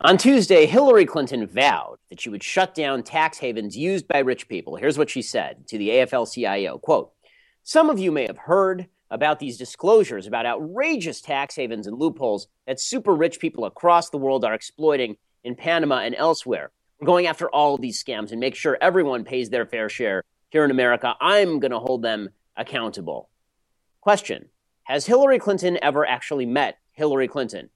On Tuesday, Hillary Clinton vowed that she would shut down tax havens used by rich people. Here's what she said to the AFL-CIO, quote, "Some of you may have heard about these disclosures about outrageous tax havens and loopholes that super rich people across the world are exploiting in Panama and elsewhere. We're going after all of these scams and make sure everyone pays their fair share here in America. I'm going to hold them accountable." Question: Has Hillary Clinton ever actually met Hillary Clinton?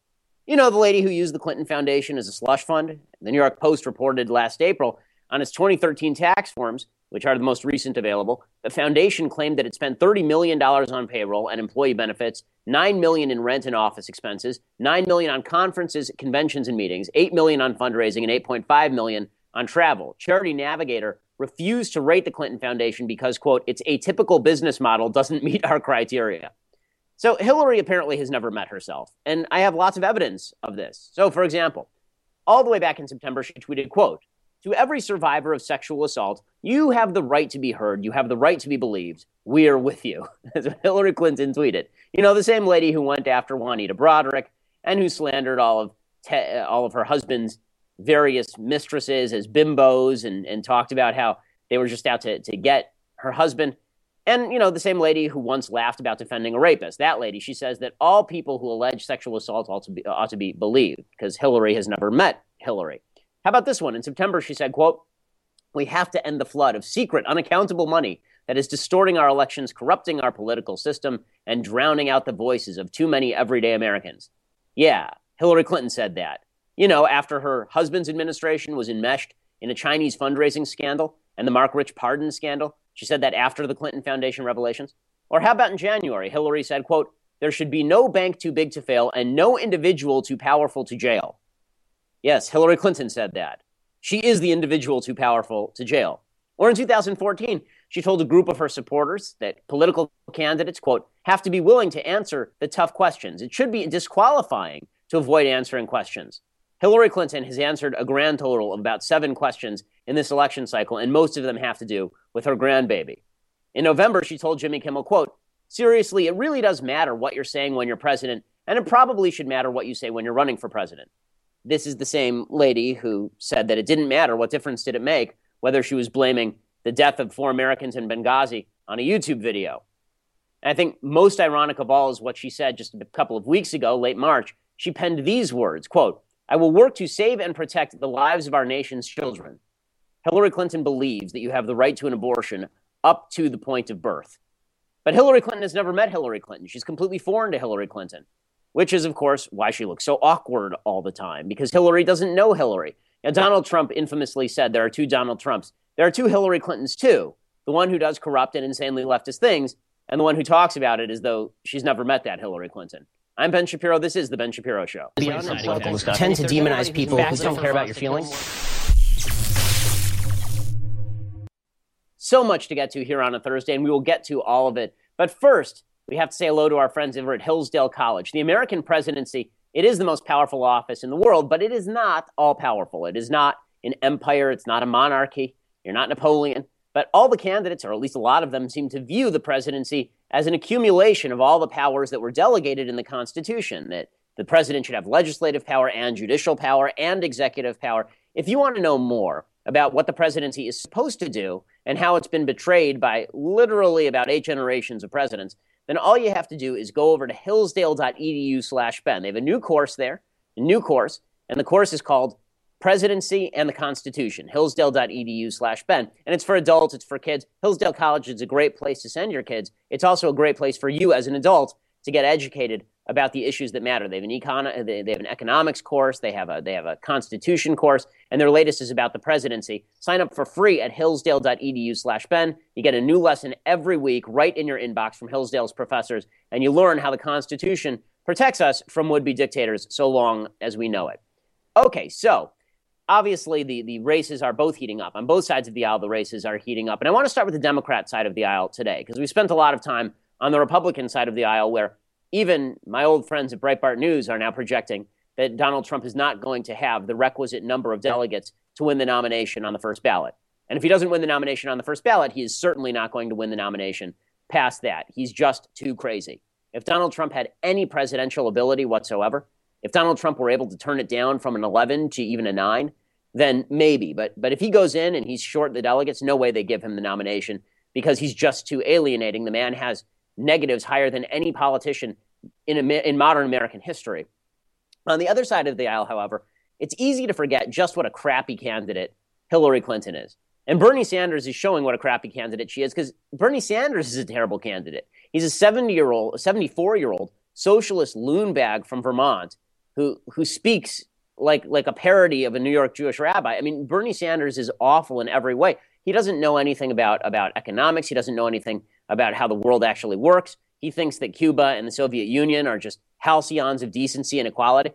You know, the lady who used the Clinton Foundation as a slush fund? The New York Post reported last April on its 2013 tax forms, which are the most recent available, the foundation claimed that it spent $30 million on payroll and employee benefits, 9 million in rent and office expenses, 9 million on conferences, conventions, and meetings, 8 million on fundraising, and 8.5 million on travel. Charity Navigator refused to rate the Clinton Foundation because, quote, its atypical business model doesn't meet our criteria. So Hillary apparently has never met herself, and I have lots of evidence of this. So, for example, all the way back in September, she tweeted, quote, to every survivor of sexual assault, you have the right to be heard. You have the right to be believed. We're with you. Hillary Clinton tweeted. You know, the same lady who went after Juanita Broaddrick and who slandered all of, te- uh, all of her husband's various mistresses as bimbos and, and talked about how they were just out to, to get her husband. And, you know, the same lady who once laughed about defending a rapist, that lady, she says that all people who allege sexual assault ought to be, ought to be believed because Hillary has never met Hillary. How about this one? In September, she said, quote, we have to end the flood of secret, unaccountable money that is distorting our elections, corrupting our political system, and drowning out the voices of too many everyday Americans. Yeah, Hillary Clinton said that. You know, after her husband's administration was enmeshed in a Chinese fundraising scandal and the Marc Rich pardon scandal, she said that after the Clinton Foundation revelations. Or how about in January? Hillary said, quote, there should be no bank too big to fail and no individual too powerful to jail. Yes, Hillary Clinton said that. She is the individual too powerful to jail. Or in 2014, she told a group of her supporters that political candidates, quote, have to be willing to answer the tough questions. It should be disqualifying to avoid answering questions. Hillary Clinton has answered a grand total of about seven questions in this election cycle, and most of them have to do with her grandbaby. In November, she told Jimmy Kimmel, quote, seriously, it really does matter what you're saying when you're president, and it probably should matter what you say when you're running for president. This is the same lady who said that it didn't matter. What difference did it make whether she was blaming the death of four Americans in Benghazi on a YouTube video? And I think most ironic of all is what she said just a couple of weeks ago, late March. She penned these words, quote, I will work to save and protect the lives of our nation's children. Hillary Clinton believes that you have the right to an abortion up to the point of birth. But Hillary Clinton has never met Hillary Clinton. She's completely foreign to Hillary Clinton, which is, of course, why she looks so awkward all the time because Hillary doesn't know Hillary. Now, Donald Trump infamously said there are two Donald Trumps. There are two Hillary Clintons, too the one who does corrupt and insanely leftist things, and the one who talks about it as though she's never met that Hillary Clinton. I'm Ben Shapiro. This is The Ben Shapiro Show. Beyond tend to demonize people who don't care about your feelings. So much to get to here on a Thursday, and we will get to all of it. But first, we have to say hello to our friends over at Hillsdale College. The American presidency, it is the most powerful office in the world, but it is not all powerful. It is not an empire, it's not a monarchy. You're not Napoleon. But all the candidates, or at least a lot of them, seem to view the presidency as an accumulation of all the powers that were delegated in the Constitution, that the president should have legislative power and judicial power and executive power. If you want to know more about what the presidency is supposed to do and how it's been betrayed by literally about eight generations of presidents, then all you have to do is go over to hillsdale.edu slash Ben. They have a new course there, a new course, and the course is called Presidency and the Constitution, hillsdale.edu slash Ben. And it's for adults, it's for kids. Hillsdale College is a great place to send your kids. It's also a great place for you as an adult to get educated about the issues that matter. They have an econ- they have an economics course, they have a they have a constitution course, and their latest is about the presidency. Sign up for free at Hillsdale.edu/slash/ben. You get a new lesson every week right in your inbox from Hillsdale's professors, and you learn how the Constitution protects us from would-be dictators so long as we know it. Okay, so obviously the, the races are both heating up. On both sides of the aisle, the races are heating up. And I want to start with the Democrat side of the aisle today, because we spent a lot of time on the Republican side of the aisle where even my old friends at Breitbart News are now projecting that Donald Trump is not going to have the requisite number of delegates to win the nomination on the first ballot. And if he doesn't win the nomination on the first ballot, he is certainly not going to win the nomination past that. He's just too crazy. If Donald Trump had any presidential ability whatsoever, If Donald Trump were able to turn it down from an 11 to even a 9, then maybe. But but if he goes in and he's short the delegates, no way they give him the nomination because he's just too alienating. The man has negatives higher than any politician in in modern American history. On the other side of the aisle, however, it's easy to forget just what a crappy candidate Hillary Clinton is. And Bernie Sanders is showing what a crappy candidate she is because Bernie Sanders is a terrible candidate. He's a 70 year old, 74 year old socialist loon bag from Vermont who, who speaks like, like a parody of a New York Jewish rabbi. I mean, Bernie Sanders is awful in every way. He doesn't know anything about, about economics. He doesn't know anything about how the world actually works. He thinks that Cuba and the Soviet Union are just halcyons of decency and equality.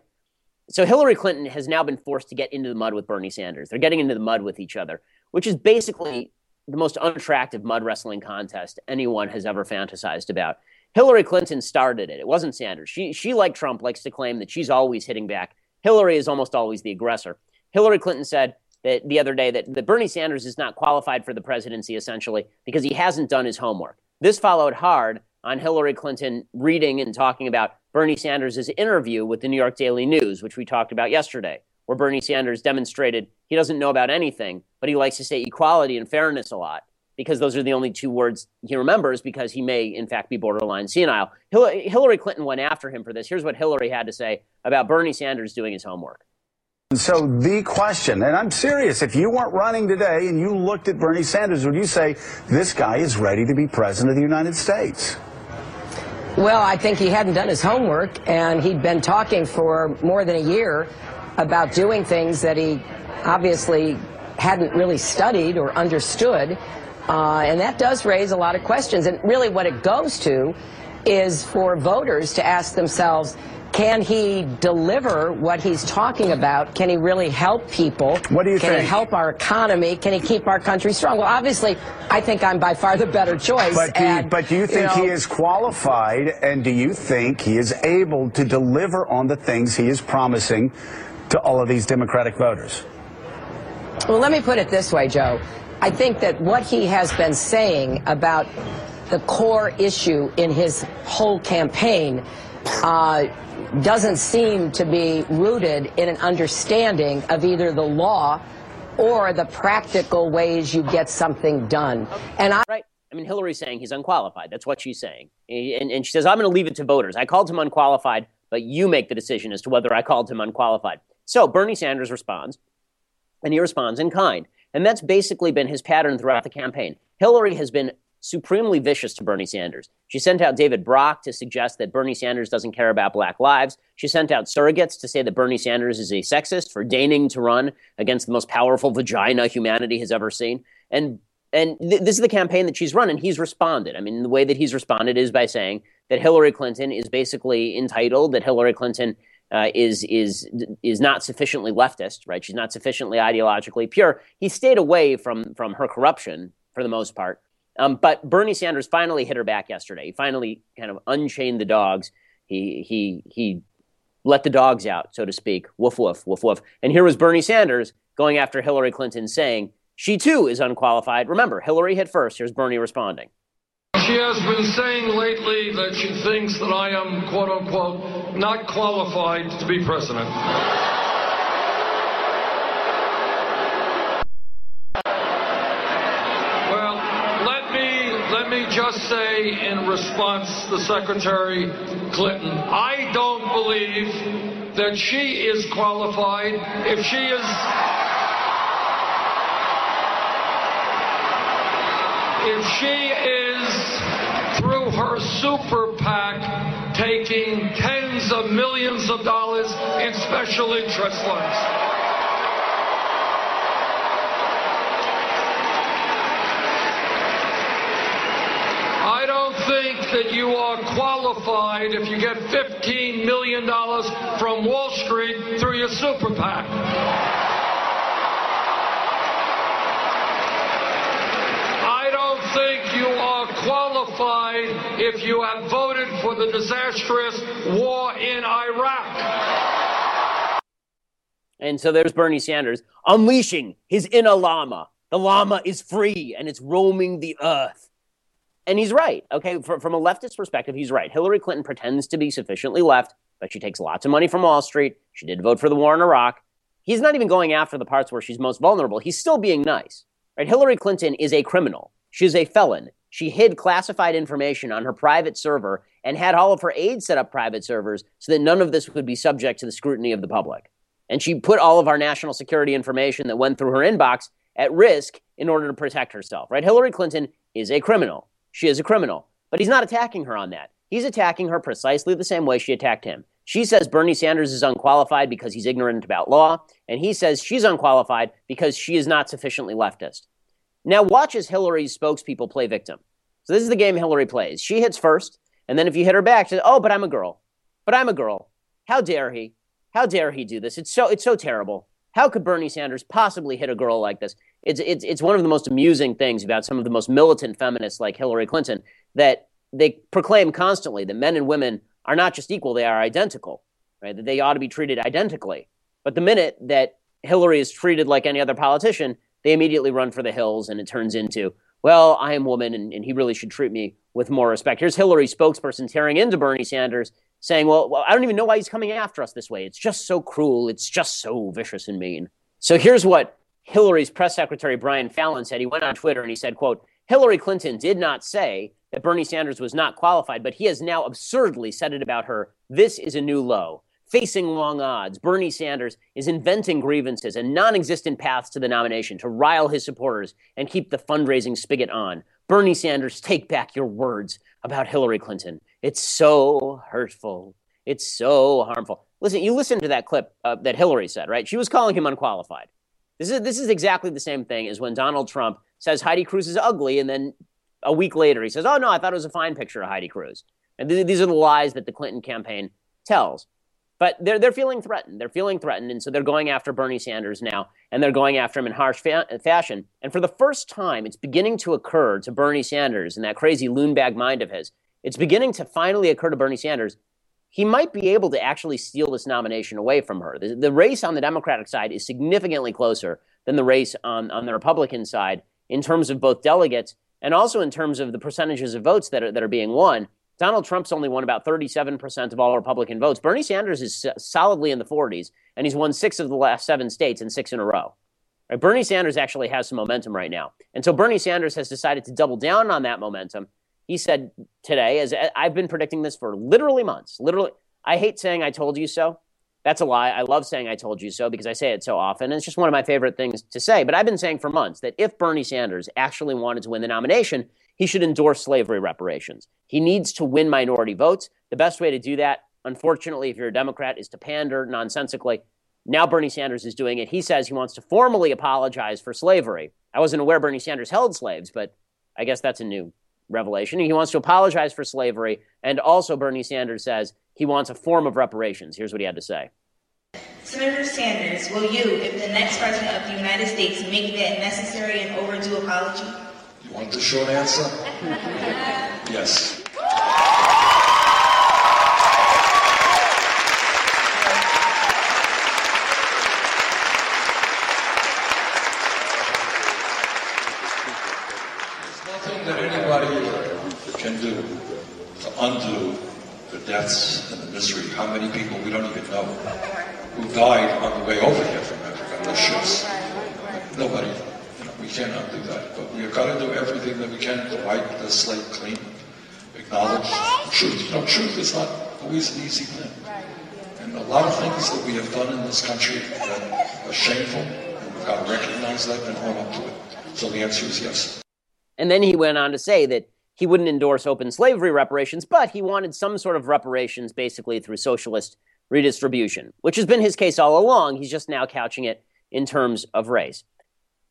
So Hillary Clinton has now been forced to get into the mud with Bernie Sanders. They're getting into the mud with each other which is basically the most unattractive mud wrestling contest anyone has ever fantasized about. Hillary Clinton started it. It wasn't Sanders. She, she, like Trump, likes to claim that she's always hitting back. Hillary is almost always the aggressor. Hillary Clinton said that the other day that, that Bernie Sanders is not qualified for the presidency essentially because he hasn't done his homework. This followed hard on Hillary Clinton reading and talking about Bernie Sanders' interview with the New York Daily News, which we talked about yesterday where Bernie Sanders demonstrated he doesn't know about anything, but he likes to say equality and fairness a lot because those are the only two words he remembers because he may, in fact, be borderline senile. Hillary Clinton went after him for this. Here's what Hillary had to say about Bernie Sanders doing his homework. So the question, and I'm serious, if you weren't running today and you looked at Bernie Sanders, would you say this guy is ready to be president of the United States? Well, I think he hadn't done his homework, and he'd been talking for more than a year about doing things that he obviously hadn't really studied or understood. Uh, and that does raise a lot of questions. And really, what it goes to is for voters to ask themselves, can he deliver what he's talking about? Can he really help people? What do you Can think? he help our economy? Can he keep our country strong? Well, obviously, I think I'm by far the better choice. But do you, and, but do you think you know, he is qualified and do you think he is able to deliver on the things he is promising to all of these Democratic voters? Well, let me put it this way, Joe. I think that what he has been saying about the core issue in his whole campaign uh, doesn't seem to be rooted in an understanding of either the law or the practical ways you get something done. And I. Right. I mean, Hillary's saying he's unqualified. That's what she's saying. And, and she says, I'm going to leave it to voters. I called him unqualified, but you make the decision as to whether I called him unqualified. So Bernie Sanders responds, and he responds in kind. And that's basically been his pattern throughout the campaign. Hillary has been supremely vicious to Bernie Sanders. She sent out David Brock to suggest that Bernie Sanders doesn't care about black lives. She sent out surrogates to say that Bernie Sanders is a sexist for deigning to run against the most powerful vagina humanity has ever seen. And and th- this is the campaign that she's run, and he's responded. I mean, the way that he's responded is by saying that Hillary Clinton is basically entitled, that Hillary Clinton uh, is is is not sufficiently leftist, right? She's not sufficiently ideologically pure. He stayed away from from her corruption for the most part. Um, but Bernie Sanders finally hit her back yesterday. He finally kind of unchained the dogs. He he he let the dogs out, so to speak. Woof woof woof woof. And here was Bernie Sanders going after Hillary Clinton, saying she too is unqualified. Remember, Hillary hit first. Here's Bernie responding. She has been saying lately that she thinks that I am, quote unquote, not qualified to be president. Well, let me let me just say in response to Secretary Clinton, I don't believe that she is qualified if she is if she is through her super PAC taking tens of millions of dollars in special interest funds. I don't think that you are qualified if you get $15 million from Wall Street through your super PAC. I don't think you are qualified if you have voted for the disastrous war in Iraq. And so there's Bernie Sanders unleashing his inner llama. The llama is free and it's roaming the earth. And he's right. Okay, from a leftist perspective, he's right. Hillary Clinton pretends to be sufficiently left but she takes lots of money from Wall Street. She did vote for the war in Iraq. He's not even going after the parts where she's most vulnerable. He's still being nice. Right? Hillary Clinton is a criminal. She's a felon. She hid classified information on her private server and had all of her aides set up private servers so that none of this would be subject to the scrutiny of the public. And she put all of our national security information that went through her inbox at risk in order to protect herself, right? Hillary Clinton is a criminal. She is a criminal. But he's not attacking her on that. He's attacking her precisely the same way she attacked him. She says Bernie Sanders is unqualified because he's ignorant about law, and he says she's unqualified because she is not sufficiently leftist. Now, watch as Hillary's spokespeople play victim. So, this is the game Hillary plays. She hits first, and then if you hit her back, she says, Oh, but I'm a girl. But I'm a girl. How dare he? How dare he do this? It's so, it's so terrible. How could Bernie Sanders possibly hit a girl like this? It's, it's, it's one of the most amusing things about some of the most militant feminists like Hillary Clinton that they proclaim constantly that men and women are not just equal, they are identical, right? That they ought to be treated identically. But the minute that Hillary is treated like any other politician, they immediately run for the hills and it turns into, well, I am woman and, and he really should treat me with more respect. Here's Hillary's spokesperson tearing into Bernie Sanders saying, well, well, I don't even know why he's coming after us this way. It's just so cruel. It's just so vicious and mean. So here's what Hillary's press secretary, Brian Fallon, said. He went on Twitter and he said, quote, Hillary Clinton did not say that Bernie Sanders was not qualified, but he has now absurdly said it about her. This is a new low. Facing long odds, Bernie Sanders is inventing grievances and non existent paths to the nomination to rile his supporters and keep the fundraising spigot on. Bernie Sanders, take back your words about Hillary Clinton. It's so hurtful. It's so harmful. Listen, you listen to that clip uh, that Hillary said, right? She was calling him unqualified. This is, this is exactly the same thing as when Donald Trump says Heidi Cruz is ugly, and then a week later he says, "Oh no, I thought it was a fine picture of Heidi Cruz." And th- these are the lies that the Clinton campaign tells. But they're they're feeling threatened. They're feeling threatened, and so they're going after Bernie Sanders now, and they're going after him in harsh fa- fashion. And for the first time, it's beginning to occur to Bernie Sanders and that crazy loonbag mind of his. It's beginning to finally occur to Bernie Sanders. He might be able to actually steal this nomination away from her. The, the race on the Democratic side is significantly closer than the race on, on the Republican side in terms of both delegates and also in terms of the percentages of votes that are, that are being won. Donald Trump's only won about 37% of all Republican votes. Bernie Sanders is solidly in the 40s, and he's won six of the last seven states and six in a row. Right? Bernie Sanders actually has some momentum right now. And so Bernie Sanders has decided to double down on that momentum. He said today, as I've been predicting this for literally months, literally, I hate saying I told you so, that's a lie. I love saying I told you so because I say it so often. And it's just one of my favorite things to say. But I've been saying for months that if Bernie Sanders actually wanted to win the nomination, he should endorse slavery reparations. He needs to win minority votes. The best way to do that, unfortunately, if you're a Democrat, is to pander nonsensically. Now Bernie Sanders is doing it. He says he wants to formally apologize for slavery. I wasn't aware Bernie Sanders held slaves, but I guess that's a new revelation. He wants to apologize for slavery. And also, Bernie Sanders says he wants a form of reparations. Here's what he had to say. Senator Sanders, will you, if the next president of the United States, make that necessary and overdue apology? You want the short answer? yes. There's nothing that anybody can do to undo the deaths and the misery. How many people we don't even know who died on the way over here from Africa on those ships. Nobody, you know, we can't undo that. But we've got to do everything that we can to wipe the slate clean, acknowledge truth. You know, truth is not always an easy thing. And a lot of things that we have done in this country that are shameful, and we've got to recognize that and own up to it. So the answer is yes. And then he went on to say that he wouldn't endorse open slavery reparations, but he wanted some sort of reparations basically through socialist redistribution, which has been his case all along. He's just now couching it in terms of race.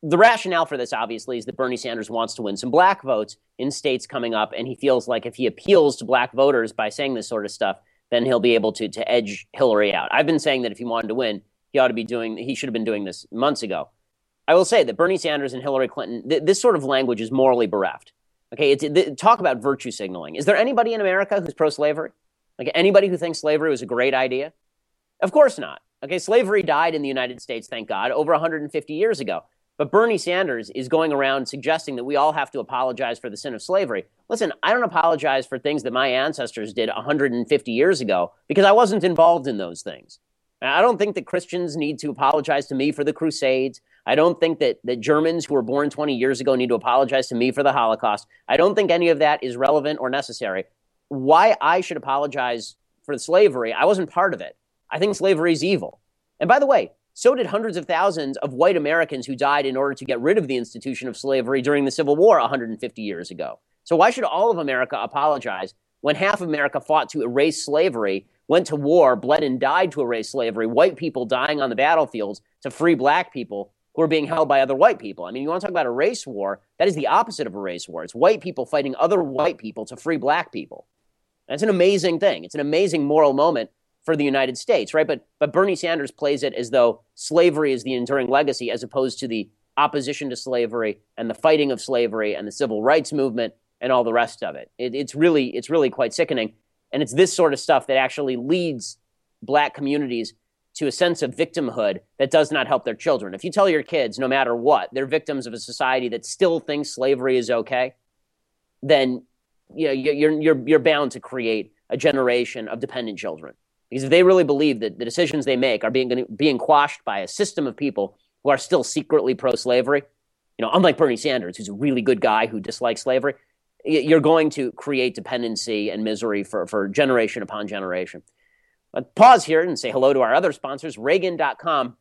The rationale for this, obviously, is that Bernie Sanders wants to win some black votes in states coming up, and he feels like if he appeals to black voters by saying this sort of stuff, then he'll be able to, to edge Hillary out. I've been saying that if he wanted to win, he ought to be doing, he should have been doing this months ago. I will say that Bernie Sanders and Hillary Clinton, th- this sort of language is morally bereft. Okay, it's, talk about virtue signaling. Is there anybody in America who's pro slavery? Like anybody who thinks slavery was a great idea? Of course not. Okay, slavery died in the United States, thank God, over 150 years ago. But Bernie Sanders is going around suggesting that we all have to apologize for the sin of slavery. Listen, I don't apologize for things that my ancestors did 150 years ago because I wasn't involved in those things. I don't think that Christians need to apologize to me for the Crusades. I don't think that, that Germans who were born 20 years ago need to apologize to me for the Holocaust. I don't think any of that is relevant or necessary. Why I should apologize for slavery, I wasn't part of it. I think slavery is evil. And by the way, so did hundreds of thousands of white Americans who died in order to get rid of the institution of slavery during the Civil War 150 years ago. So why should all of America apologize when half of America fought to erase slavery, went to war, bled and died to erase slavery, white people dying on the battlefields to free black people who are being held by other white people? I mean, you want to talk about a race war? That is the opposite of a race war. It's white people fighting other white people to free black people. That's an amazing thing. It's an amazing moral moment for the United States, right? But but Bernie Sanders plays it as though slavery is the enduring legacy, as opposed to the opposition to slavery and the fighting of slavery and the civil rights movement and all the rest of it. it it's really it's really quite sickening, and it's this sort of stuff that actually leads black communities to a sense of victimhood that does not help their children. If you tell your kids, no matter what, they're victims of a society that still thinks slavery is okay, then you know, you're, you're, you're bound to create a generation of dependent children. Because if they really believe that the decisions they make are being, being quashed by a system of people who are still secretly pro slavery, you know, unlike Bernie Sanders, who's a really good guy who dislikes slavery, you're going to create dependency and misery for, for generation upon generation. But pause here and say hello to our other sponsors, Reagan.com.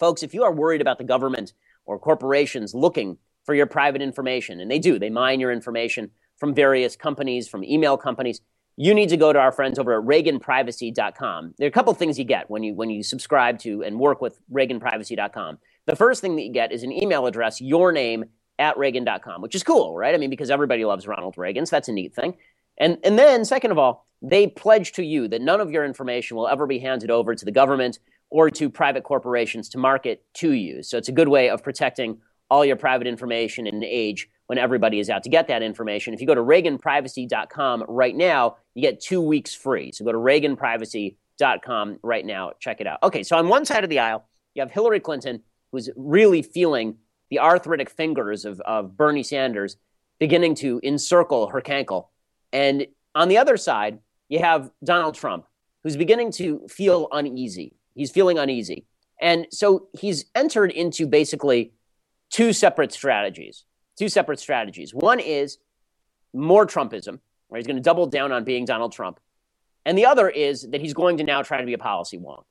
Folks, if you are worried about the government or corporations looking for your private information, and they do, they mine your information from various companies, from email companies, you need to go to our friends over at reaganprivacy.com. There are a couple things you get when you when you subscribe to and work with reaganprivacy.com. The first thing that you get is an email address, your name at reagan.com, which is cool, right? I mean, because everybody loves Ronald Reagan, so that's a neat thing. And and then second of all, they pledge to you that none of your information will ever be handed over to the government or to private corporations to market to you. So it's a good way of protecting all your private information in an age when everybody is out to get that information. If you go to reaganprivacy.com right now, you get two weeks free. So go to reaganprivacy.com right now. Check it out. Okay, so on one side of the aisle, you have Hillary Clinton, who's really feeling the arthritic fingers of, of Bernie Sanders beginning to encircle her cankle. And on the other side, you have Donald Trump, who's beginning to feel uneasy. He's feeling uneasy. And so he's entered into basically two separate strategies two separate strategies. One is more Trumpism, where he's going to double down on being Donald Trump. And the other is that he's going to now try to be a policy wonk.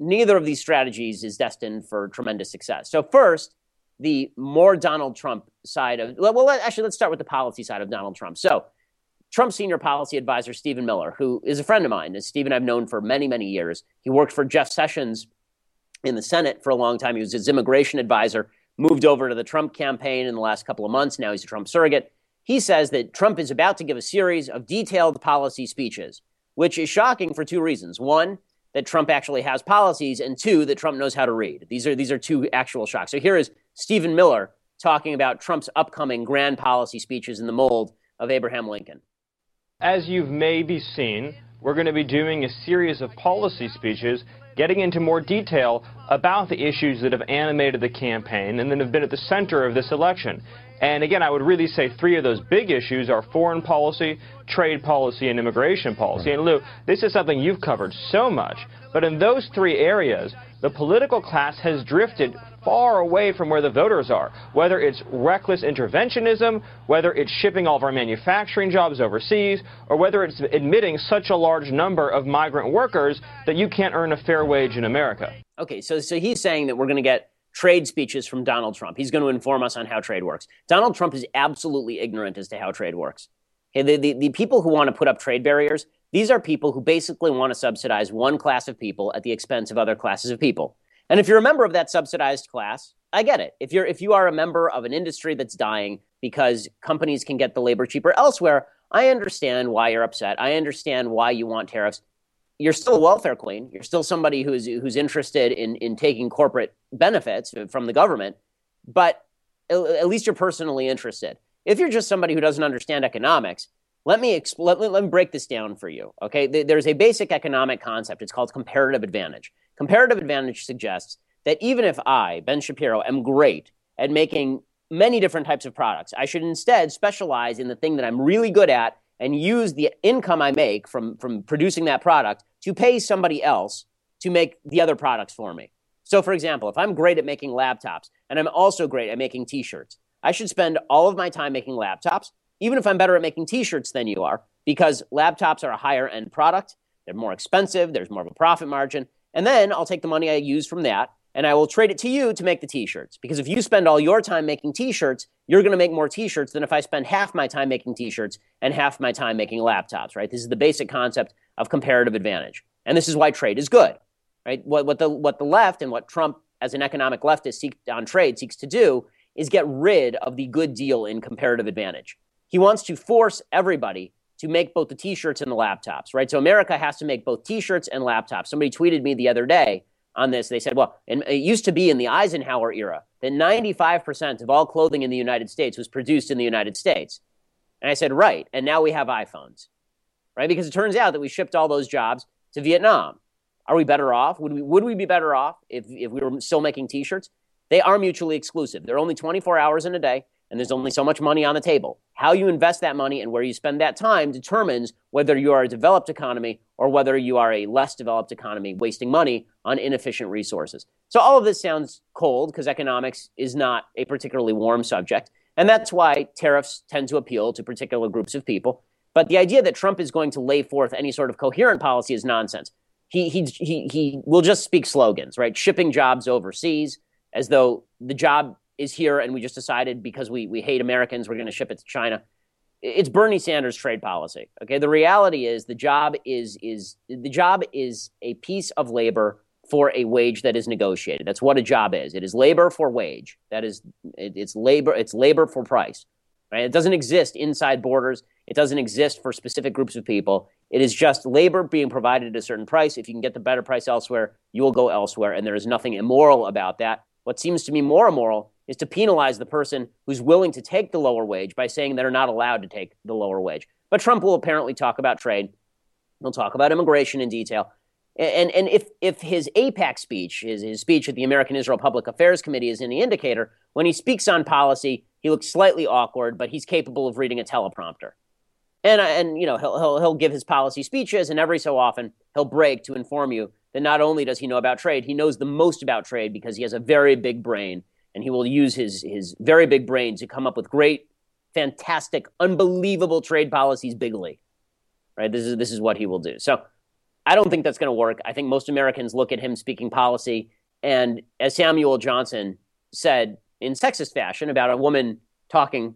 Neither of these strategies is destined for tremendous success. So, first, the more Donald Trump side of, well, actually, let's start with the policy side of Donald Trump. So, Trump's senior policy advisor, Stephen Miller, who is a friend of mine, and Stephen I've known for many, many years. He worked for Jeff Sessions in the Senate for a long time. He was his immigration advisor moved over to the Trump campaign in the last couple of months. Now he's a Trump surrogate. He says that Trump is about to give a series of detailed policy speeches, which is shocking for two reasons. One, that Trump actually has policies, and two, that Trump knows how to read. These are, these are two actual shocks. So here is Stephen Miller talking about Trump's upcoming grand policy speeches in the mold of Abraham Lincoln. As you've maybe seen, we're going to be doing a series of policy speeches getting into more detail about the issues that have animated the campaign and that have been at the center of this election. And again, I would really say three of those big issues are foreign policy, trade policy, and immigration policy. And Lou, this is something you've covered so much. But in those three areas, the political class has drifted far away from where the voters are, whether it's reckless interventionism, whether it's shipping all of our manufacturing jobs overseas, or whether it's admitting such a large number of migrant workers that you can't earn a fair wage in America. Okay, so, so he's saying that we're going to get trade speeches from Donald Trump. He's going to inform us on how trade works. Donald Trump is absolutely ignorant as to how trade works. The, the, the people who want to put up trade barriers, these are people who basically want to subsidize one class of people at the expense of other classes of people. And if you're a member of that subsidized class, I get it. If you're if you are a member of an industry that's dying because companies can get the labor cheaper elsewhere, I understand why you're upset. I understand why you want tariffs. You're still a welfare queen. You're still somebody who's who's interested in in taking corporate benefits from the government, but at least you're personally interested. If you're just somebody who doesn't understand economics, let me, expl- let, let me break this down for you. Okay, there's a basic economic concept. It's called comparative advantage. Comparative advantage suggests that even if I, Ben Shapiro, am great at making many different types of products, I should instead specialize in the thing that I'm really good at and use the income I make from, from producing that product to pay somebody else to make the other products for me. So, for example, if I'm great at making laptops and I'm also great at making t shirts, I should spend all of my time making laptops, even if I'm better at making t shirts than you are, because laptops are a higher end product. They're more expensive, there's more of a profit margin. And then I'll take the money I use from that and I will trade it to you to make the t shirts. Because if you spend all your time making t shirts, you're going to make more t shirts than if I spend half my time making t shirts and half my time making laptops, right? This is the basic concept of comparative advantage. And this is why trade is good, right? What, what, the, what the left and what Trump, as an economic leftist seek, on trade, seeks to do is get rid of the good deal in comparative advantage. He wants to force everybody to make both the t shirts and the laptops, right? So America has to make both t shirts and laptops. Somebody tweeted me the other day on this. They said, well, and it used to be in the Eisenhower era that 95% of all clothing in the United States was produced in the United States. And I said, right. And now we have iPhones, right? Because it turns out that we shipped all those jobs to Vietnam. Are we better off? Would we, would we be better off if, if we were still making t shirts? They are mutually exclusive. They're only 24 hours in a day and there's only so much money on the table. How you invest that money and where you spend that time determines whether you are a developed economy or whether you are a less developed economy wasting money on inefficient resources. So all of this sounds cold because economics is not a particularly warm subject. And that's why tariffs tend to appeal to particular groups of people. But the idea that Trump is going to lay forth any sort of coherent policy is nonsense. He, he, he, he will just speak slogans, right? Shipping jobs overseas as though the job is here and we just decided because we, we hate Americans, we're going to ship it to China. It's Bernie Sanders' trade policy. Okay, the reality is the job is is the job is a piece of labor for a wage that is negotiated. That's what a job is. It is labor for wage. That is it, it's labor. It's labor for price. Right? It doesn't exist inside borders. It doesn't exist for specific groups of people. It is just labor being provided at a certain price. If you can get the better price elsewhere, you will go elsewhere, and there is nothing immoral about that. What seems to me more immoral is to penalize the person who's willing to take the lower wage by saying they're not allowed to take the lower wage. But Trump will apparently talk about trade. He'll talk about immigration in detail. And, and if, if his AIPAC speech, his, his speech at the American Israel Public Affairs Committee is any indicator, when he speaks on policy, he looks slightly awkward, but he's capable of reading a teleprompter. And, and you know, he'll, he'll, he'll give his policy speeches, and every so often he'll break to inform you that not only does he know about trade, he knows the most about trade because he has a very big brain and he will use his his very big brain to come up with great, fantastic, unbelievable trade policies bigly. Right? This is this is what he will do. So I don't think that's going to work. I think most Americans look at him speaking policy, and as Samuel Johnson said in sexist fashion about a woman talking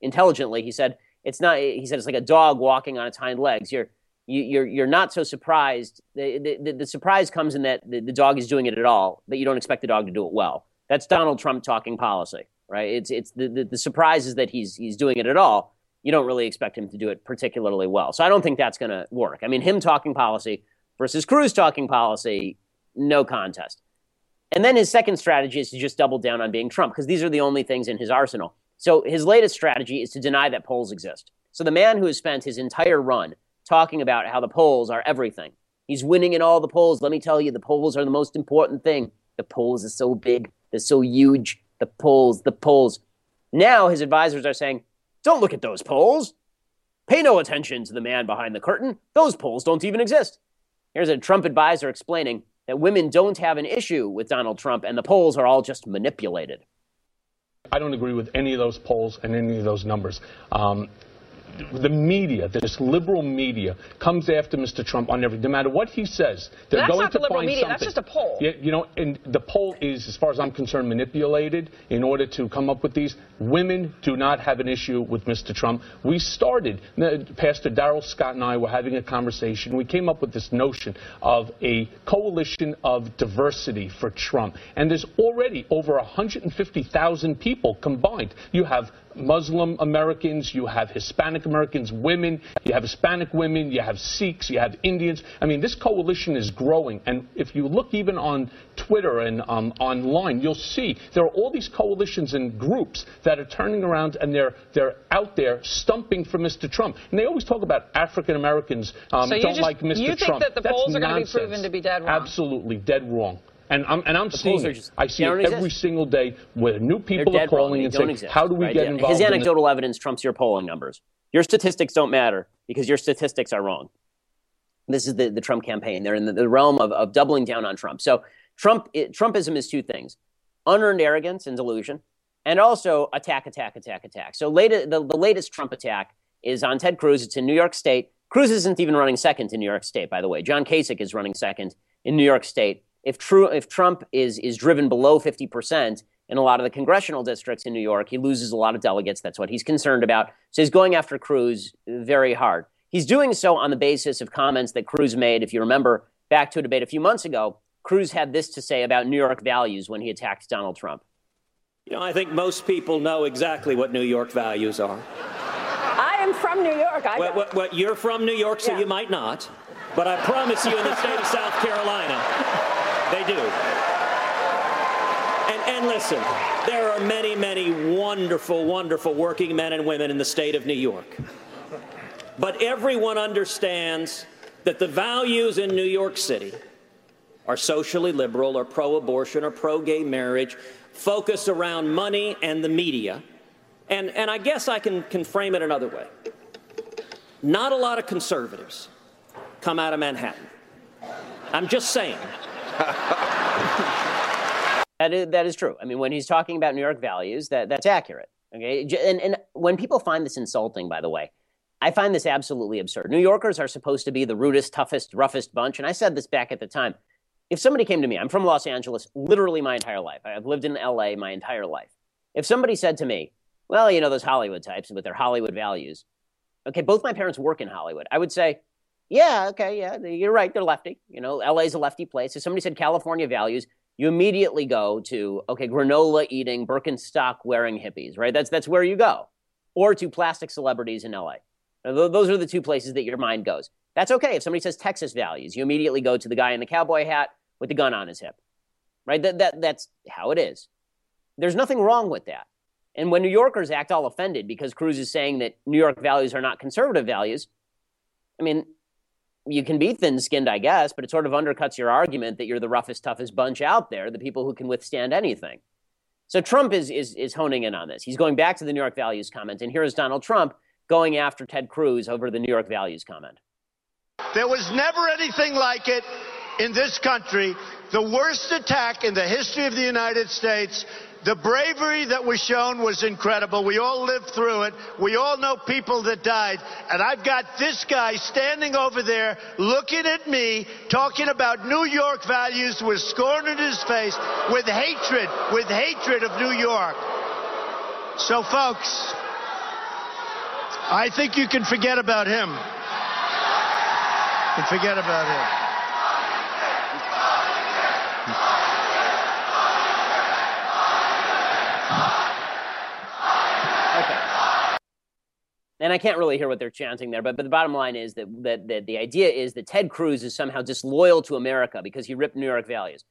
intelligently, he said it's not. He said it's like a dog walking on its hind legs. You're you, you're you're not so surprised. The, the, the surprise comes in that the, the dog is doing it at all, but you don't expect the dog to do it well. That's Donald Trump talking policy, right? It's it's the, the, the surprise is that he's he's doing it at all. You don't really expect him to do it particularly well. So I don't think that's going to work. I mean, him talking policy versus Cruz talking policy, no contest. And then his second strategy is to just double down on being Trump because these are the only things in his arsenal. So his latest strategy is to deny that polls exist. So the man who has spent his entire run talking about how the polls are everything. He's winning in all the polls. Let me tell you, the polls are the most important thing. The polls are so big. They're so huge. The polls, the polls. Now his advisors are saying, don't look at those polls. Pay no attention to the man behind the curtain. Those polls don't even exist. Here's a Trump advisor explaining that women don't have an issue with Donald Trump and the polls are all just manipulated. I don't agree with any of those polls and any of those numbers. Um, the media, this liberal media, comes after Mr. Trump on everything. No matter what he says, they're that's going not to the liberal find media. something. That's just a poll. Yeah, you know, and the poll is, as far as I'm concerned, manipulated in order to come up with these. Women do not have an issue with Mr. Trump. We started, uh, Pastor Darrell Scott and I were having a conversation. We came up with this notion of a coalition of diversity for Trump. And there's already over 150,000 people combined. You have Muslim Americans, you have Hispanic Americans, women, you have Hispanic women, you have Sikhs, you have Indians. I mean, this coalition is growing. And if you look even on Twitter and um, online, you'll see there are all these coalitions and groups that are turning around and they're, they're out there stumping for Mr. Trump. And they always talk about African Americans um, so don't just, like Mr. you Trump. think that the That's polls are going to be proven to be dead wrong? Absolutely, dead wrong. And I'm, and I'm The seeing it. just- I see it every exist. single day where new people are dead wrong. calling They and don't saying, exist, how do we right? get Yeah. involved His in anecdotal evidence trumps your polling numbers. Your statistics don't matter because your statistics are wrong. This is the, the Trump campaign. They're in the, the realm of, of doubling down on Trump. So Trump it, Trumpism is two things: unearned arrogance and delusion, and also attack, attack, attack, attack. So late, the, the latest Trump attack is on Ted Cruz. It's in New York State. Cruz isn't even running second in New York State, by the way. John Kasich is running second in New York State. If, true, if Trump is, is driven below 50% in a lot of the congressional districts in New York, he loses a lot of delegates. That's what he's concerned about. So he's going after Cruz very hard. He's doing so on the basis of comments that Cruz made. If you remember back to a debate a few months ago, Cruz had this to say about New York values when he attacked Donald Trump. You know, I think most people know exactly what New York values are. I am from New York. I Well, well, well, you're from New York, so you might not. But I promise you, in the state of South Carolina, they do. And, and listen, there are many, many wonderful, wonderful working men and women in the state of New York. But everyone understands that the values in New York City are socially liberal or pro abortion or pro gay marriage, focus around money and the media. And, and I guess I can, can frame it another way. Not a lot of conservatives come out of Manhattan. I'm just saying. That is, that is true. I mean, when he's talking about New York values, that, that's accurate. Okay, and, and when people find this insulting, by the way, I find this absolutely absurd. New Yorkers are supposed to be the rudest, toughest, roughest bunch, and I said this back at the time. If somebody came to me, I'm from Los Angeles, literally my entire life. I've lived in LA my entire life. If somebody said to me, "Well, you know those Hollywood types with their Hollywood values," okay, both my parents work in Hollywood. I would say, "Yeah, okay, yeah, you're right. They're lefty. You know, LA's a lefty place." If somebody said California values, you immediately go to okay granola eating birkenstock wearing hippies right that's that's where you go or to plastic celebrities in la Now, tho- those are the two places that your mind goes that's okay if somebody says texas values you immediately go to the guy in the cowboy hat with the gun on his hip right that, that that's how it is there's nothing wrong with that and when new yorkers act all offended because cruz is saying that new york values are not conservative values i mean you can be thin skinned, I guess, but it sort of undercuts your argument that you're the roughest, toughest bunch out there, the people who can withstand anything. So Trump is, is, is honing in on this. He's going back to the New York values comment. And here's Donald Trump going after Ted Cruz over the New York values comment. There was never anything like it in this country. The worst attack in the history of the United States. The bravery that was shown was incredible. We all lived through it. We all know people that died. And I've got this guy standing over there looking at me, talking about New York values with scorn in his face, with hatred, with hatred of New York. So, folks, I think you can forget about him. You can forget about him. And I can't really hear what they're chanting there, but, but the bottom line is that, that, that the idea is that Ted Cruz is somehow disloyal to America because he ripped New York values.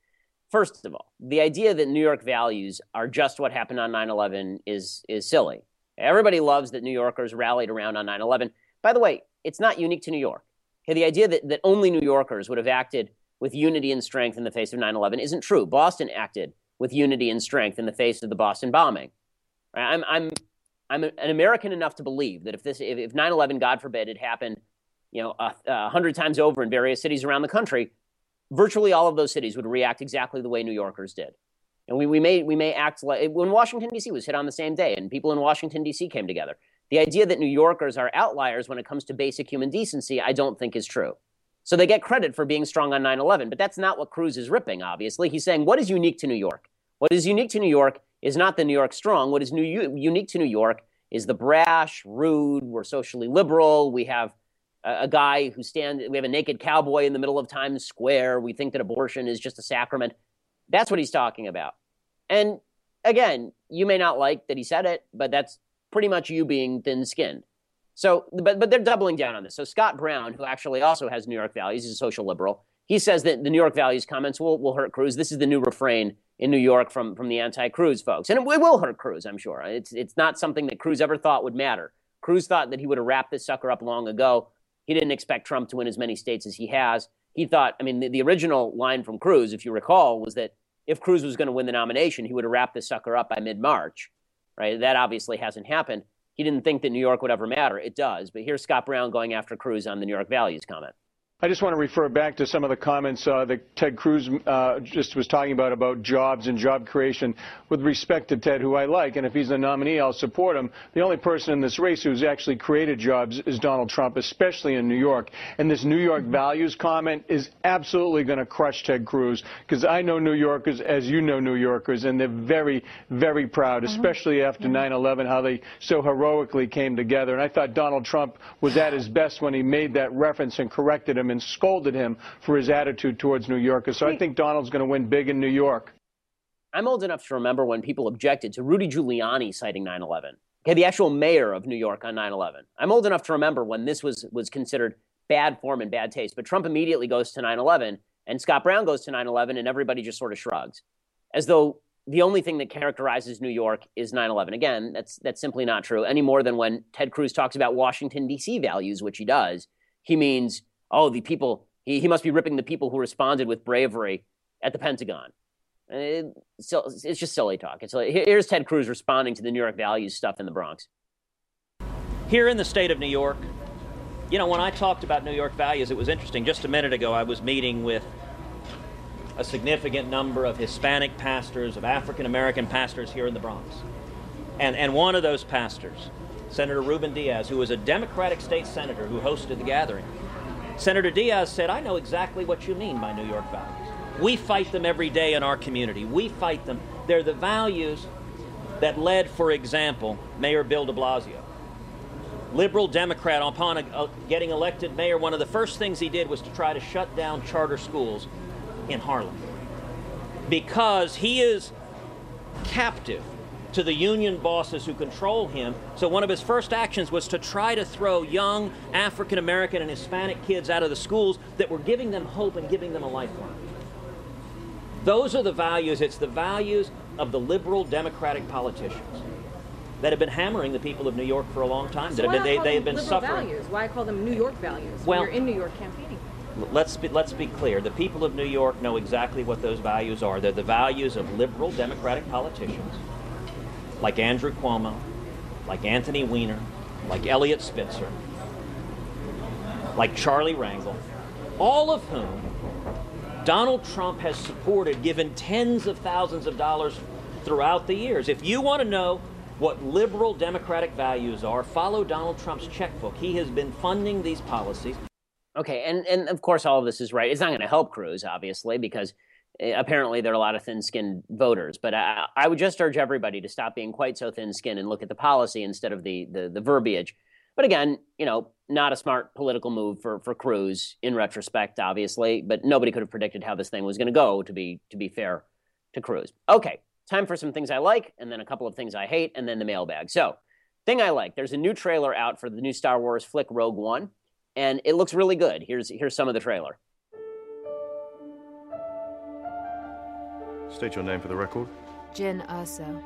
First of all, the idea that New York values are just what happened on 9 11 is, is silly. Everybody loves that New Yorkers rallied around on 9 11. By the way, it's not unique to New York. Okay, the idea that, that only New Yorkers would have acted with unity and strength in the face of 9 11 isn't true. Boston acted with unity and strength in the face of the Boston bombing. I'm, I'm, I'm an American enough to believe that if this, if, if 9/11, God forbid, had happened, you know, a, a hundred times over in various cities around the country, virtually all of those cities would react exactly the way New Yorkers did. And we, we may we may act like when Washington D.C. was hit on the same day, and people in Washington D.C. came together. The idea that New Yorkers are outliers when it comes to basic human decency, I don't think is true. So they get credit for being strong on 9/11, but that's not what Cruz is ripping. Obviously, he's saying what is unique to New York. What is unique to New York is not the New York strong. What is new, unique to New York is the brash, rude. We're socially liberal. We have a, a guy who stands. We have a naked cowboy in the middle of Times Square. We think that abortion is just a sacrament. That's what he's talking about. And again, you may not like that he said it, but that's pretty much you being thin-skinned. So, but but they're doubling down on this. So Scott Brown, who actually also has New York values, he's a social liberal. He says that the New York values comments will, will hurt Cruz. This is the new refrain in New York from, from the anti-Cruz folks. And it, will hurt Cruz, I'm sure. It's, it's not something that Cruz ever thought would matter. Cruz thought that he would have wrapped this sucker up long ago. He didn't expect Trump to win as many states as he has. he thought, I mean, the, the original line from Cruz, if you recall, was that if Cruz was going to win the nomination, he would have wrapped this sucker up by mid March, right? That obviously hasn't happened. He didn't think that New York would ever matter. It does. But here's Scott Brown going after Cruz on the New York values comment. I just want to refer back to some of the comments uh, that Ted Cruz uh, just was talking about, about jobs and job creation. With respect to Ted, who I like, and if he's the nominee, I'll support him. The only person in this race who's actually created jobs is Donald Trump, especially in New York. And this New York values comment is absolutely going to crush Ted Cruz, because I know New Yorkers, as you know New Yorkers, and they're very, very proud, mm-hmm. especially after 9-11, how they so heroically came together. And I thought Donald Trump was at his best when he made that reference and corrected him and scolded him for his attitude towards New Yorkers. So I think Donald's going to win big in New York. I'm old enough to remember when people objected to Rudy Giuliani citing 9 11. Okay, the actual mayor of New York on 9 11. I'm old enough to remember when this was, was considered bad form and bad taste. But Trump immediately goes to 9 11, and Scott Brown goes to 9 11, and everybody just sort of shrugs. As though the only thing that characterizes New York is 9 11. Again, that's, that's simply not true, any more than when Ted Cruz talks about Washington, D.C. values, which he does. He means oh, the people, he, he must be ripping the people who responded with bravery at the Pentagon. It, so it's just silly talk. It's like, here's Ted Cruz responding to the New York values stuff in the Bronx. Here in the state of New York, you know, when I talked about New York values, it was interesting. Just a minute ago, I was meeting with a significant number of Hispanic pastors, of African American pastors here in the Bronx. And, and one of those pastors, Senator Ruben Diaz, who was a Democratic state senator who hosted the gathering, Senator Diaz said, I know exactly what you mean by New York values. We fight them every day in our community. We fight them. They're the values that led, for example, Mayor Bill de Blasio. Liberal Democrat, upon a, a, getting elected mayor, one of the first things he did was to try to shut down charter schools in Harlem. Because he is captive to the union bosses who control him. So one of his first actions was to try to throw young African American and Hispanic kids out of the schools that were giving them hope and giving them a lifeline. Those are the values, it's the values of the liberal democratic politicians that have been hammering the people of New York for a long time. So that have been, they, they have been suffering. Values? Why call them New York values well, when you're in New York campaigning? Let's be, let's be clear. The people of New York know exactly what those values are. They're the values of liberal democratic politicians like Andrew Cuomo, like Anthony Weiner, like Eliot Spitzer, like Charlie Rangel, all of whom Donald Trump has supported, given tens of thousands of dollars throughout the years. If you want to know what liberal democratic values are, follow Donald Trump's checkbook. He has been funding these policies. Okay, and, and of course, all of this is right. It's not going to help Cruz, obviously, because Eh, apparently there are a lot of thin-skinned voters. But I, I, would just urge everybody to stop being quite so thin-skinned and look at the policy instead of the, the, the verbiage. But again, you know, not a smart political move for for Cruz in retrospect, obviously. But nobody could have predicted how this thing was going to go. To be to be fair to Cruz. Okay, time for some things I like, and then a couple of things I hate, and then the mailbag. So, thing I like. There's a new trailer out for the new Star Wars flick Rogue One, and it looks really good. Here's here's some of the trailer. State your name for the record. Jyn Erso.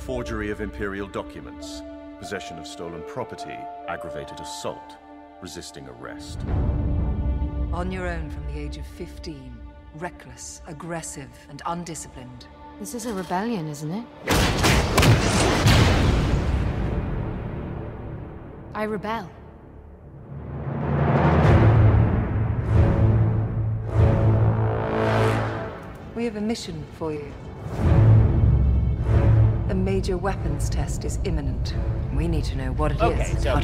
Forgery of imperial documents, possession of stolen property, aggravated assault, resisting arrest. On your own from the age of 15. Reckless, aggressive, and undisciplined. This is a rebellion, isn't it? I rebel. We have a mission for you. A major weapons test is imminent. We need to know what it okay, is. So,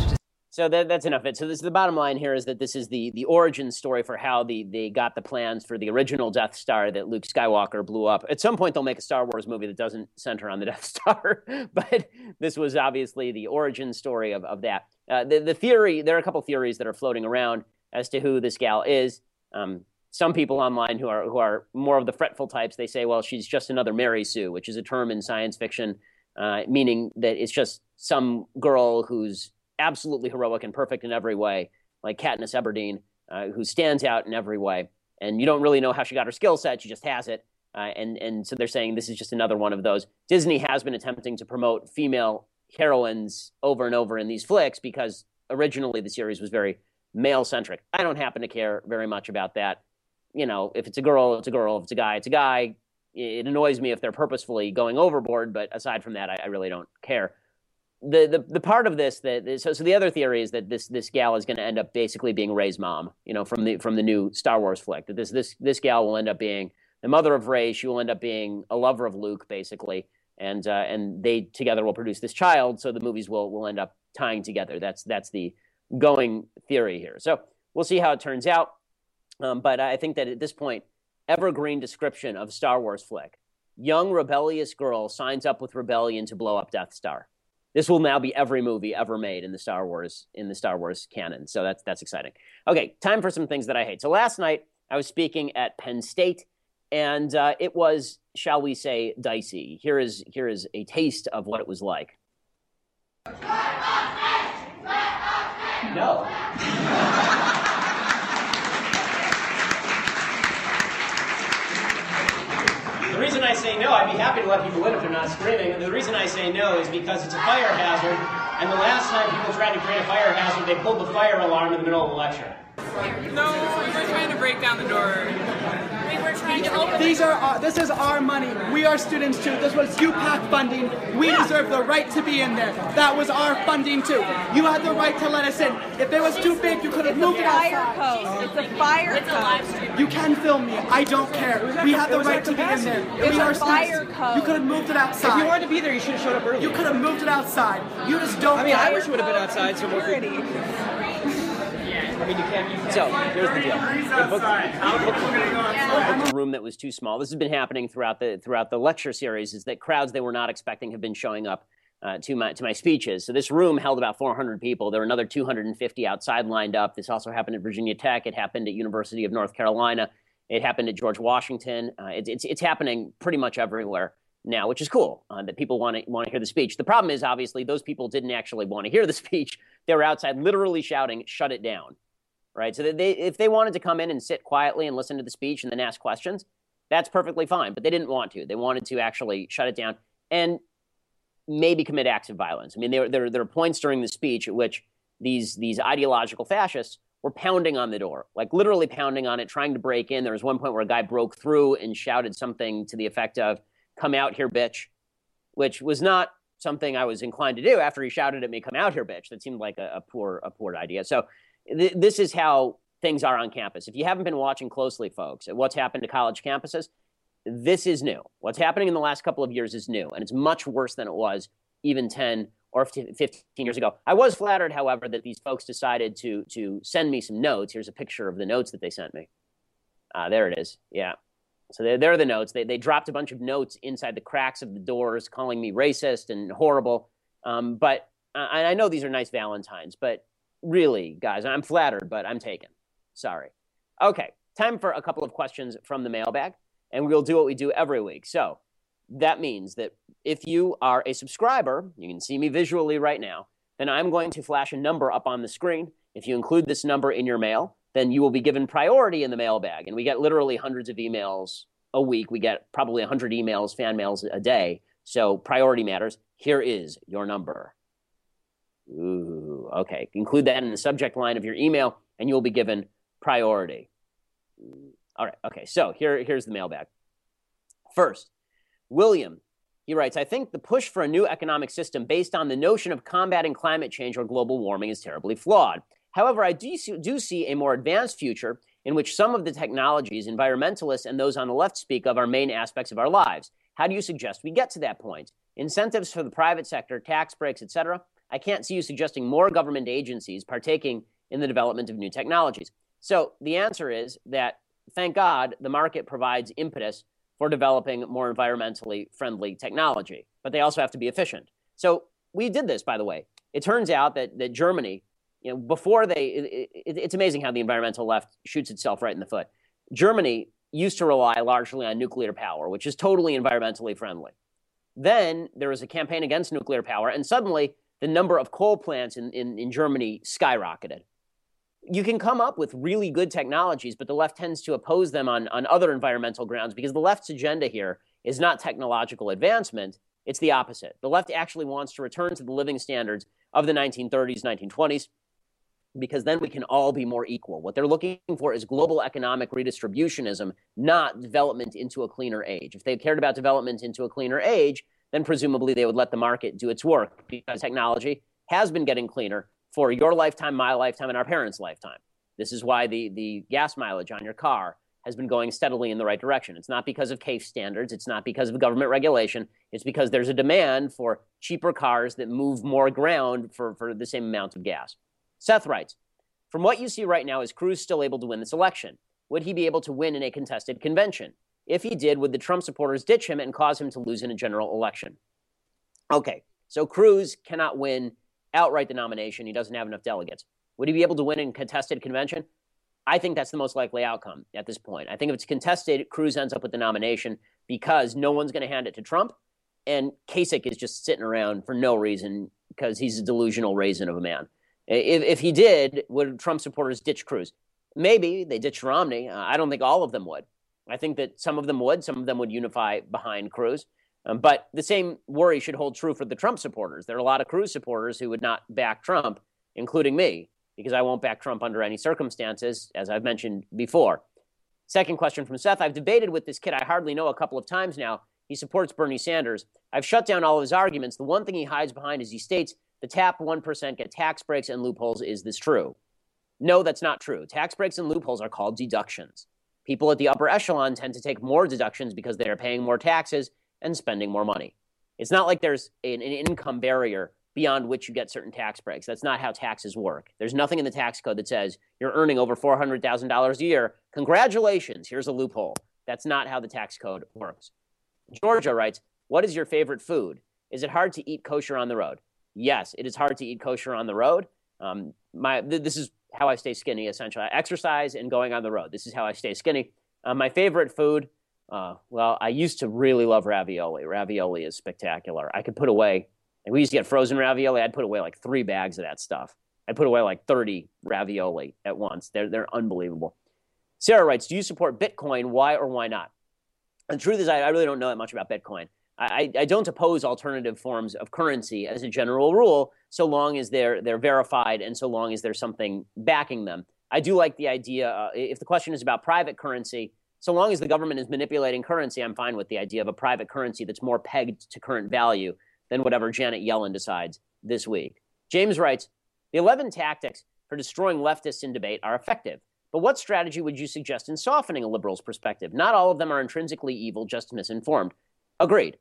so that, that's enough of it. So this, the bottom line here is that this is the, the origin story for how the, they got the plans for the original Death Star that Luke Skywalker blew up. At some point, they'll make a Star Wars movie that doesn't center on the Death Star, but this was obviously the origin story of, of that. Uh, the, the theory, there are a couple theories that are floating around as to who this gal is. Um, some people online who are who are more of the fretful types, they say, well, she's just another Mary Sue, which is a term in science fiction, uh, meaning that it's just some girl who's absolutely heroic and perfect in every way, like Katniss Everdeen, uh, who stands out in every way. And you don't really know how she got her skill set; she just has it. Uh, and and so they're saying this is just another one of those. Disney has been attempting to promote female heroines over and over in these flicks because originally the series was very male centric. I don't happen to care very much about that. You know, if it's a girl, it's a girl. If it's a guy, it's a guy. It annoys me if they're purposefully going overboard, but aside from that, I, I really don't care. The, the the part of this that so so the other theory is that this this gal is going to end up basically being Rey's mom, you know, from the from the new Star Wars flick. That this this this gal will end up being the mother of Rey. She will end up being a lover of Luke, basically, and uh, and they together will produce this child. So the movies will will end up tying together. That's that's the going theory here. So we'll see how it turns out. Um, but I think that at this point, evergreen description of Star Wars flick: young rebellious girl signs up with rebellion to blow up Death Star. This will now be every movie ever made in the Star Wars in the Star Wars canon. So that's that's exciting. Okay, time for some things that I hate. So last night I was speaking at Penn State, and uh, it was, shall we say, dicey. Here is here is a taste of what it was like. No. The reason I say no, I'd be happy to let people in if they're not screaming. The reason I say no is because it's a fire hazard, and the last time people tried to create a fire hazard, they pulled the fire alarm in the middle of the lecture. No, we were trying to break down the door. These are our, this is our money. We are students too. This was UPAC funding. We deserve the right to be in there. That was our funding too. You had the right to let us in. If it was too big, you could have moved it fire outside. It's a fire code. It's a live stream. You can film me. I don't care. We have the right to be in there. It's we a are fire students. code. You could have moved it outside. If you wanted to be there, you should have showed up early. You could have moved it outside. You just don't. I mean, I wish you would have been outside so more people. I mean, you can't. You So here's the deal. They booked, they booked a room that was too small. This has been happening throughout the throughout the lecture series. Is that crowds they were not expecting have been showing up uh, to my to my speeches. So this room held about 400 people. There were another 250 outside lined up. This also happened at Virginia Tech. It happened at University of North Carolina. It happened at George Washington. Uh, it, it's it's happening pretty much everywhere now, which is cool uh, that people want to want to hear the speech. The problem is obviously those people didn't actually want to hear the speech. They were outside literally shouting, "Shut it down." Right? So they, if they wanted to come in and sit quietly and listen to the speech and then ask questions, that's perfectly fine. But they didn't want to. They wanted to actually shut it down and maybe commit acts of violence. I mean, there, there, there are points during the speech at which these, these ideological fascists were pounding on the door, like literally pounding on it, trying to break in. There was one point where a guy broke through and shouted something to the effect of, Come out here, bitch, which was not something I was inclined to do after he shouted at me, Come out here, bitch. That seemed like a, a poor, a poor idea. So th- this is how things are on campus. If you haven't been watching closely, folks, at what's happened to college campuses, this is new. What's happening in the last couple of years is new, and it's much worse than it was even 10 or 15 years ago. I was flattered, however, that these folks decided to to send me some notes. Here's a picture of the notes that they sent me. Ah, there it is. Yeah. So they're, they're the notes. They, they dropped a bunch of notes inside the cracks of the doors, calling me racist and horrible. Um, but uh, I know these are nice Valentines, but really, guys, I'm flattered, but I'm taken. Sorry. Okay, time for a couple of questions from the mailbag, and we'll do what we do every week. So that means that if you are a subscriber, you can see me visually right now, then I'm going to flash a number up on the screen. If you include this number in your mail, then you will be given priority in the mailbag. And we get literally hundreds of emails a week. We get probably 100 emails, fan mails a day. So priority matters. Here is your number. Ooh, okay. Include that in the subject line of your email, and you'll be given priority. All right. Okay. So here, here's the mailbag. First, William. He writes, I think the push for a new economic system based on the notion of combating climate change or global warming is terribly flawed. However, I do see, do see a more advanced future in which some of the technologies environmentalists and those on the left speak of are main aspects of our lives. How do you suggest we get to that point? Incentives for the private sector, tax breaks, etc. I can't see you suggesting more government agencies partaking in the development of new technologies. So the answer is that, thank God, the market provides impetus for developing more environmentally friendly technology, but they also have to be efficient. So we did this, by the way. It turns out that, that Germany, you know, before they, it, it, it's amazing how the environmental left shoots itself right in the foot. Germany used to rely largely on nuclear power, which is totally environmentally friendly. Then there was a campaign against nuclear power, and suddenly the number of coal plants in, in, in Germany skyrocketed you can come up with really good technologies, but the left tends to oppose them on, on other environmental grounds because the left's agenda here is not technological advancement, it's the opposite. The left actually wants to return to the living standards of the 1930s, 1920s. because then we can all be more equal. What they're looking for is global economic redistributionism, not development into a cleaner age. If they cared about development into a cleaner age, then presumably they would let the market do its work because technology has been getting cleaner for your lifetime, my lifetime, and our parents' lifetime. This is why the, the gas mileage on your car has been going steadily in the right direction. It's not because of CAFE standards, it's not because of government regulation, it's because there's a demand for cheaper cars that move more ground for, for the same amount of gas. Seth writes From what you see right now, is Cruz still able to win this election? Would he be able to win in a contested convention? If he did, would the Trump supporters ditch him and cause him to lose in a general election? Okay, so Cruz cannot win outright the nomination. He doesn't have enough delegates. Would he be able to win in contested convention? I think that's the most likely outcome at this point. I think if it's contested, Cruz ends up with the nomination because no one's going to hand it to Trump, and Kasich is just sitting around for no reason because he's a delusional raisin of a man. If, if he did, would Trump supporters ditch Cruz? Maybe they ditch Romney. I don't think all of them would. I think that some of them would. Some of them would unify behind Cruz. Um, but the same worry should hold true for the Trump supporters. There are a lot of Cruz supporters who would not back Trump, including me, because I won't back Trump under any circumstances, as I've mentioned before. Second question from Seth I've debated with this kid I hardly know a couple of times now. He supports Bernie Sanders. I've shut down all of his arguments. The one thing he hides behind is he states the top 1% get tax breaks and loopholes. Is this true? No, that's not true. Tax breaks and loopholes are called deductions. People at the upper echelon tend to take more deductions because they are paying more taxes and spending more money. It's not like there's an, an income barrier beyond which you get certain tax breaks. That's not how taxes work. There's nothing in the tax code that says you're earning over $400,000 a year. Congratulations, here's a loophole. That's not how the tax code works. Georgia writes, What is your favorite food? Is it hard to eat kosher on the road? Yes, it is hard to eat kosher on the road. Um, my, th- this is how I stay skinny, essentially. I exercise and going on the road. This is how I stay skinny. Uh, my favorite food, uh, well, I used to really love ravioli. Ravioli is spectacular. I could put away we used to get frozen ravioli. I'd put away like three bags of that stuff. I'd put away like 30 ravioli at once. They're, they're unbelievable. Sarah writes, Do you support Bitcoin? Why or why not? The truth is, I, I really don't know that much about Bitcoin. I, I, don't oppose alternative forms of currency as a general rule, so long as they're, they're verified and so long as there's something backing them. I do like the idea, uh, if the question is about private currency, so long as the government is manipulating currency, I'm fine with the idea of a private currency that's more pegged to current value than whatever Janet Yellen decides this week. James writes The 11 tactics for destroying leftists in debate are effective. But what strategy would you suggest in softening a liberal's perspective? Not all of them are intrinsically evil, just misinformed. Agreed.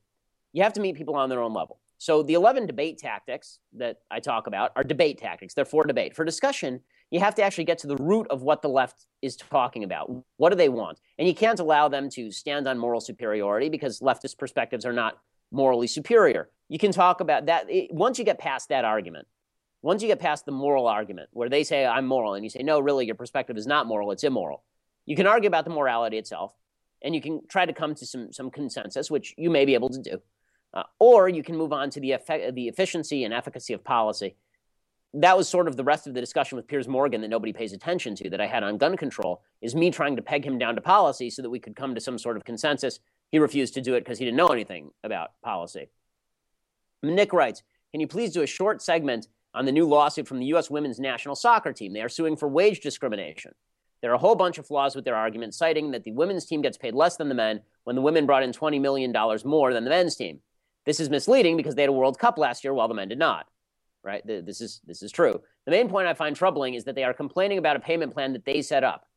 You have to meet people on their own level. So the 11 debate tactics that I talk about are debate tactics. They're for debate. For discussion, you have to actually get to the root of what the left is talking about. What do they want? And you can't allow them to stand on moral superiority because leftist perspectives are not morally superior. You can talk about that. Once you get past that argument, once you get past the moral argument where they say, I'm moral, and you say, no, really, your perspective is not moral, it's immoral, you can argue about the morality itself, and you can try to come to some, some consensus, which you may be able to do. Uh, or you can move on to the, effect, the efficiency and efficacy of policy. That was sort of the rest of the discussion with Piers Morgan that nobody pays attention to that I had on gun control, is me trying to peg him down to policy so that we could come to some sort of consensus. He refused to do it because he didn't know anything about policy. Nick writes, can you please do a short segment on the new lawsuit from the U.S. women's national soccer team? They are suing for wage discrimination. There are a whole bunch of flaws with their argument, citing that the women's team gets paid less than the men when the women brought in $20 million more than the men's team. This is misleading because they had a World Cup last year while the men did not. Right? This is, this is true. The main point I find troubling is that they are complaining about a payment plan that they set up.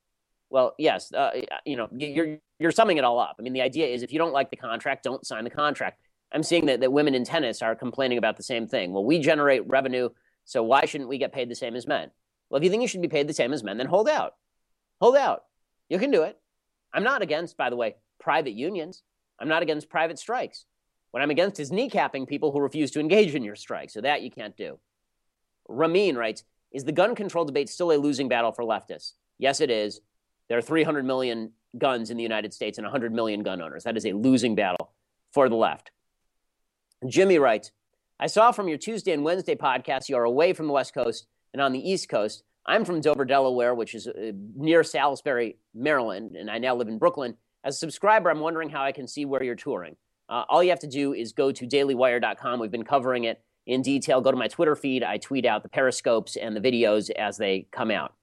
Well, yes, uh, you know, you're, you're summing it all up. I mean, the idea is if you don't like the contract, don't sign the contract. I'm seeing that, that women in tennis are complaining about the same thing. Well, we generate revenue, so why shouldn't we get paid the same as men? Well, if you think you should be paid the same as men, then hold out. Hold out. You can do it. I'm not against, by the way, private unions. I'm not against private strikes. What I'm against is kneecapping people who refuse to engage in your strike. So that you can't do. Ramin writes Is the gun control debate still a losing battle for leftists? Yes, it is. There are 300 million guns in the United States and 100 million gun owners. That is a losing battle for the left. Jimmy writes, I saw from your Tuesday and Wednesday podcasts you are away from the West Coast and on the East Coast. I'm from Dover, Delaware, which is uh, near Salisbury, Maryland, and I now live in Brooklyn. As a subscriber, I'm wondering how I can see where you're touring. Uh, all you have to do is go to dailywire.com. We've been covering it in detail, go to my Twitter feed. I tweet out the periscopes and the videos as they come out.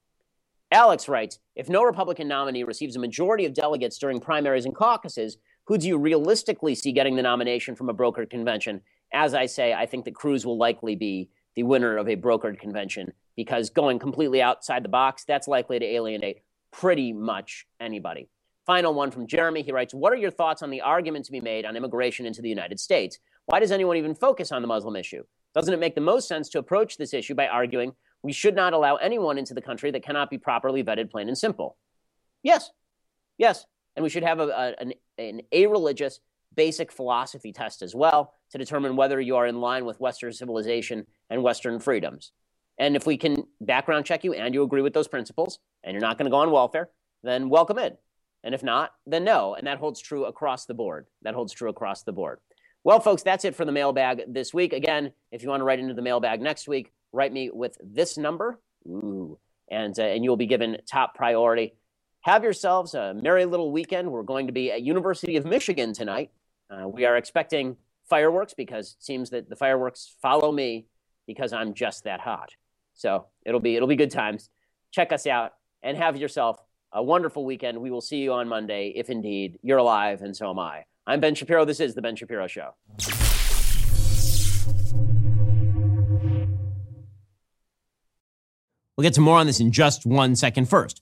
Alex writes If no Republican nominee receives a majority of delegates during primaries and caucuses, who do you realistically see getting the nomination from a brokered convention? As I say, I think that Cruz will likely be the winner of a brokered convention because going completely outside the box, that's likely to alienate pretty much anybody. Final one from Jeremy. He writes What are your thoughts on the argument to be made on immigration into the United States? Why does anyone even focus on the Muslim issue? Doesn't it make the most sense to approach this issue by arguing we should not allow anyone into the country that cannot be properly vetted, plain and simple? Yes. Yes. And we should have a, a, an, an a religious basic philosophy test as well to determine whether you are in line with Western civilization and Western freedoms. And if we can background check you and you agree with those principles and you're not going to go on welfare, then welcome in. And if not, then no. And that holds true across the board. That holds true across the board. Well, folks, that's it for the mailbag this week. Again, if you want to write into the mailbag next week, write me with this number. Ooh. And, uh, and you'll be given top priority. Have yourselves a merry little weekend. We're going to be at University of Michigan tonight. Uh, we are expecting fireworks because it seems that the fireworks follow me because I'm just that hot. So it'll be it'll be good times. Check us out and have yourself a wonderful weekend. We will see you on Monday if indeed you're alive and so am I. I'm Ben Shapiro. This is the Ben Shapiro Show. We'll get to more on this in just one second. First,